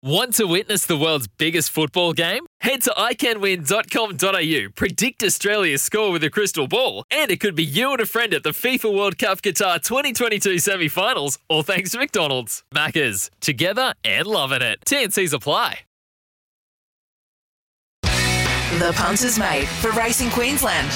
Want to witness the world's biggest football game? Head to iCanWin.com.au, predict Australia's score with a crystal ball, and it could be you and a friend at the FIFA World Cup Qatar 2022 semi finals, all thanks to McDonald's. Maccas, together and loving it. TNC's apply. The punt is made for Racing Queensland.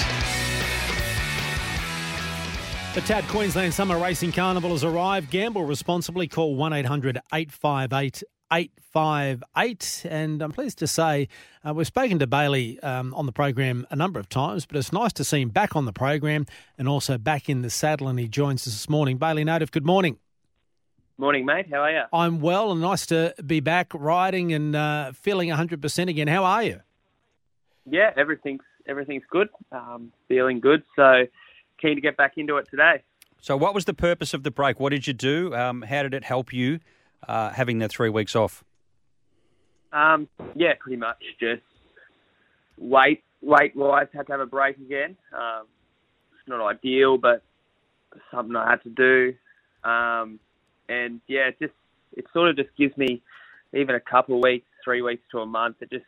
The TAB Queensland Summer Racing Carnival has arrived. Gamble responsibly. Call 1 800 858 858. And I'm pleased to say uh, we've spoken to Baylee um, on the program a number of times, but it's nice to see him back on the program and also back in the saddle. And he joins us this morning. Baylee Nothdurft, good morning. Morning, mate. How are you? I'm well and nice to be back riding and uh, feeling 100% again. How are you? Yeah, everything's everything's good. Um, feeling good. So keen to get back into it today. So, what was the purpose of the break? What did you do? Um, how did it help you uh, having the three weeks off? Um, yeah, pretty much just weight weight wise had to have a break again. Um, it's not ideal, but something I had to do. Um, and yeah, it just it sort of just gives me even a couple of weeks, three weeks to a month. It just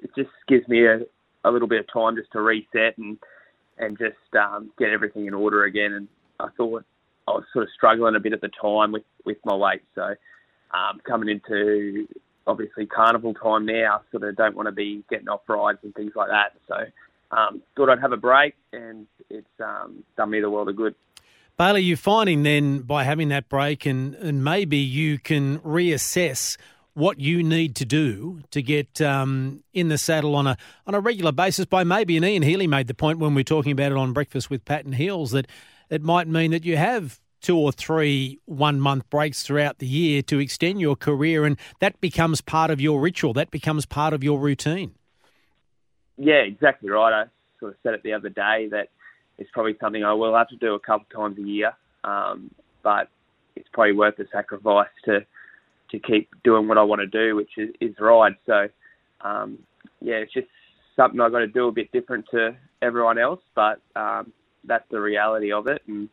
it just gives me a, a little bit of time just to reset and and just um, get everything in order again. And I thought I was sort of struggling a bit at the time with with my weight, so um, coming into obviously carnival time now, sort of don't want to be getting off rides and things like that. So um, thought I'd have a break, and it's um, done me the world of good. Baylee, you're finding then by having that break, and, and maybe you can reassess what you need to do to get um, in the saddle on a on a regular basis. By maybe, and Ian Healy made the point when we are talking about it on Breakfast with Pat and Heels that it might mean that you have two or three one month breaks throughout the year to extend your career, and that becomes part of your ritual. That becomes part of your routine. Yeah, exactly right. I sort of said it the other day that it's probably something I will have to do a couple times a year, um, but it's probably worth the sacrifice to to keep doing what I want to do, which is, is ride. So, um, yeah, it's just something I've got to do a bit different to everyone else, but um, that's the reality of it, and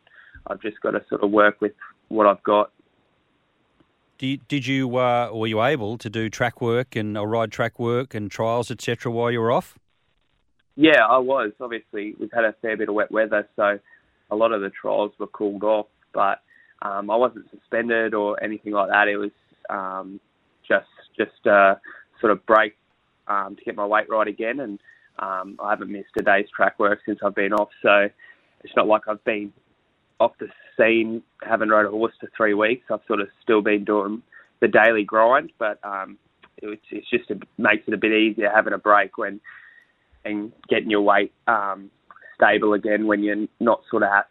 I've just got to sort of work with what I've got. Did, did you uh, were you able to do track work and or ride track work and trials etc. while you were off? Yeah, I was. Obviously, we've had a fair bit of wet weather, so a lot of the trials were called off. But um, I wasn't suspended or anything like that. It was um, just just uh, sort of break um, to get my weight right again, and um, I haven't missed a day's track work since I've been off. So it's not like I've been off the scene, haven't rode a horse for three weeks. I've sort of still been doing the daily grind, but um, it, it's just a, makes it a bit easier having a break when and getting your weight um, stable again when you're not sort of have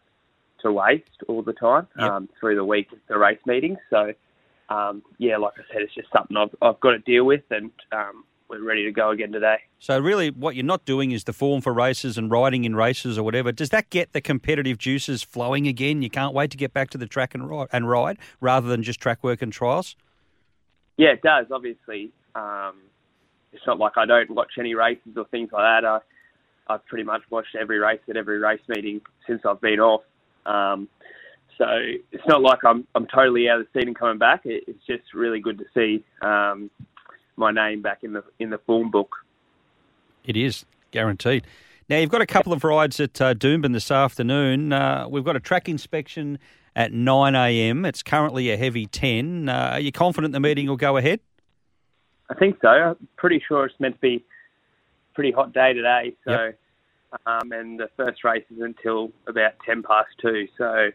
to waste all the time Yep. um, through the week of the race meetings. So um, yeah, like I said, it's just something I've, I've got to deal with, and um, we're ready to go again today. So really, what you're not doing is the form for races and riding in races or whatever. Does that get the competitive juices flowing again? You can't wait to get back to the track and ride, and ride rather than just track work and trials. Yeah, it does. Obviously, um, it's not like I don't watch any races or things like that. I, I've pretty much watched every race at every race meeting since I've been off. Um, so it's not like I'm I'm totally out of the scene and coming back. It, it's just really good to see um, my name back in the in the form book. It is guaranteed. Now you've got a couple of rides at uh, Doomben this afternoon. Uh, we've got a track inspection at nine a.m. It's currently a heavy ten. Uh, are you confident the meeting will go ahead? I think so. I'm pretty sure it's meant to be a pretty hot day today. So, Yep. um, and the first race is until about ten past two. So,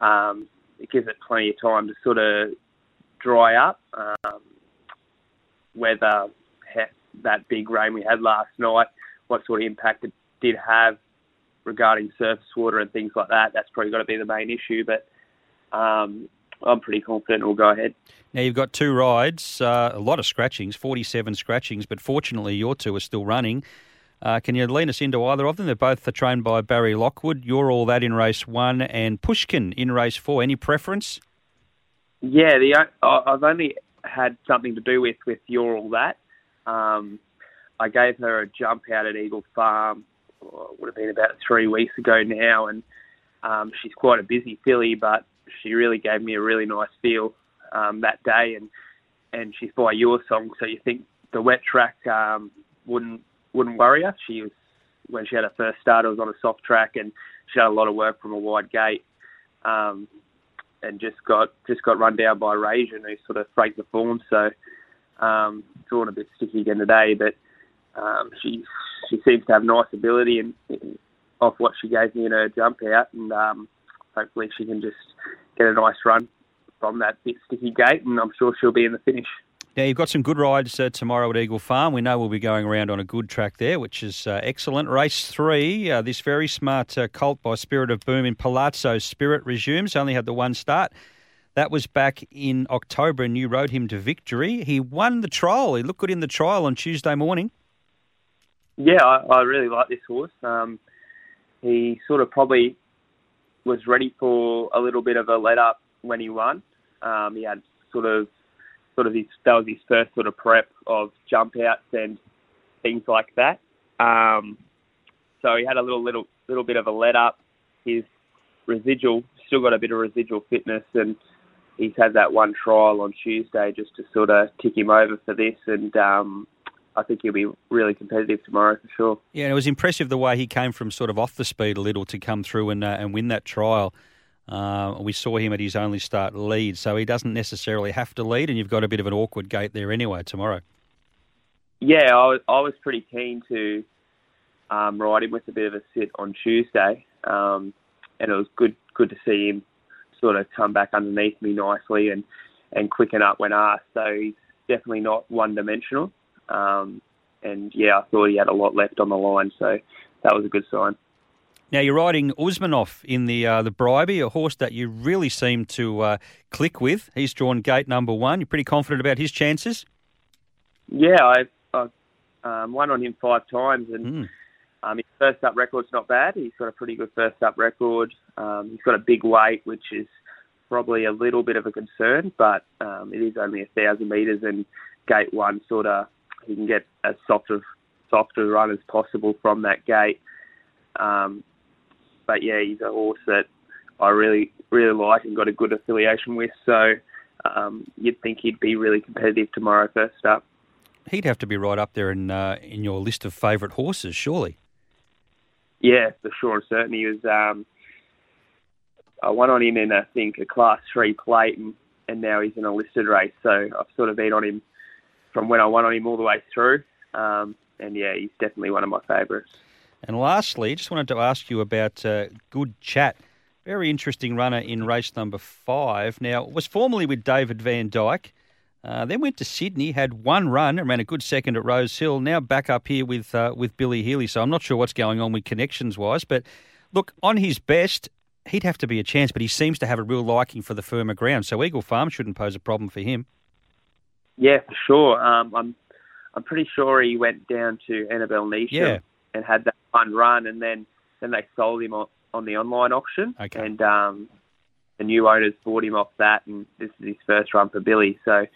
um, it gives it plenty of time to sort of dry up. Um, whether that big rain we had last night, what sort of impact it did have regarding surface water and things like that, that's probably got to be the main issue. But um, I'm pretty confident we'll go ahead. Now you've got two rides, uh, a lot of scratchings, forty-seven scratchings, but fortunately your two are still running. Uh, can you lean us into either of them? They're both trained by Barry Lockwood. You're all that in race one, and Pushkin in race four. Any preference? Yeah, the I've only had something to do with with your all that. Um, I gave her a jump out at Eagle Farm. oh, would have been about three weeks ago now, and um, she's quite a busy filly, but she really gave me a really nice feel um, that day, and and she's by your song, so you think the wet track um, wouldn't wouldn't worry her. She was when she had her first start, it was on a soft track, and she had a lot of work from a wide gate, um, and just got just got run down by Rajan, who sort of faked the form. So um, drawn a bit sticky again today, but um, she she seems to have nice ability and off what she gave me in her jump out, and um, hopefully she can just get a nice run from that bit sticky gate, and I'm sure she'll be in the finish. Now, you've got some good rides uh, tomorrow at Eagle Farm. We know we'll be going around on a good track there, which is uh, excellent. Race three, uh, this very smart uh, colt by Spirit of Boom in Palazzo Spirit resumes. Only had the one start. That was back in October, and you rode him to victory. He won the trial. He looked good in the trial on Tuesday morning. Yeah, I, I really like this horse. Um, he sort of probably was ready for a little bit of a let up when he won. Um, he had sort of sort of his that was his first sort of prep of jump outs and things like that. Um, so he had a little little little bit of a let up. His residual still got a bit of residual fitness, and he's had that one trial on Tuesday just to sort of tick him over for this. And um, I think he'll be really competitive tomorrow for sure. Yeah, and it was impressive the way he came from sort of off the speed a little to come through and uh, and win that trial. Uh, we saw him at his only start lead, so he doesn't necessarily have to lead, and you've got a bit of an awkward gate there anyway tomorrow. Yeah, I was, I was pretty keen to um, ride him with a bit of a sit on Tuesday, um, and it was good good to see him sort of come back underneath me nicely and, and quicken up when asked. So he's definitely not one dimensional. Um, and yeah, I thought he had a lot left on the line, so that was a good sign. Now you're riding Usmanov in the uh, the Bribie, a horse that you really seem to uh, click with. He's drawn gate number one. You're pretty confident about his chances. Yeah, I, I um, won on him five times, and mm. um, his first up record's not bad. He's got a pretty good first up record. Um, he's got a big weight, which is probably a little bit of a concern, but um, it is only a thousand metres, and gate one sort of he can get as soft of softer run as possible from that gate. Um, but yeah, he's a horse that I really really like and got a good affiliation with. So um, you'd think he'd be really competitive tomorrow first up. He'd have to be right up there in uh, in your list of favourite horses, surely. Yeah, for sure and certain. He was. Um, I won on him in I think a Class Three plate, and, and now he's in a listed race. So I've sort of been on him from when I won on him all the way through. Um, and yeah, he's definitely one of my favourites. And lastly, just wanted to ask you about uh, Good Chat. Very interesting runner in race number five. Now, was formerly with David Vandyke, uh, then went to Sydney, had one run, ran a good second at Rose Hill. Now back up here with uh, with Billy Healy. So I'm not sure what's going on with connections wise, but look, on his best, he'd have to be a chance. But he seems to have a real liking for the firmer ground, so Eagle Farm shouldn't pose a problem for him. Yeah, for sure. Um, I'm I'm pretty sure he went down to Annabel Neasham yeah. and had that one run, and then then they sold him on, on the online auction, okay. and um, the new owners bought him off that, and this is his first run for Billy. So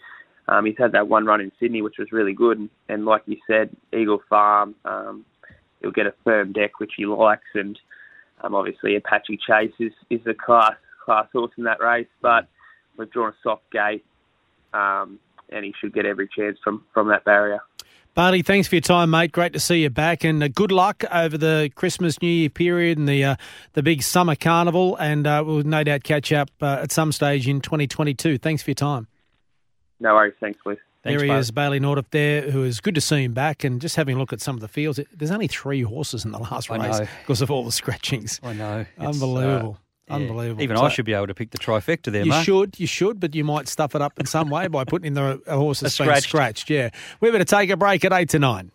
um, he's had that one run in Sydney, which was really good, and, and like you said, Eagle Farm, um, he'll get a firm deck which he likes, and um, obviously Apache Chase is is a class class horse in that race, but we've drawn a soft gate. Um, and he should get every chance from, from that barrier. Barty, thanks for your time, mate. Great to see you back, and uh, good luck over the Christmas New Year period and the uh, the big summer carnival. And uh, we'll no doubt catch up uh, at some stage in 2022. Thanks for your time. No worries. Thanks, Liz. There he is, Baylee Nothdurft there, who is good to see him back. And just having a look at some of the fields, there's only three horses in the last race because of all the scratchings. I know. Unbelievable. Unbelievable. Even so, I should be able to pick the trifecta there, mate. You Mark. should, you should, but you might stuff it up in some way by putting in the a horse's scratched. scratched. Yeah. We're going to take a break at 8 to 9.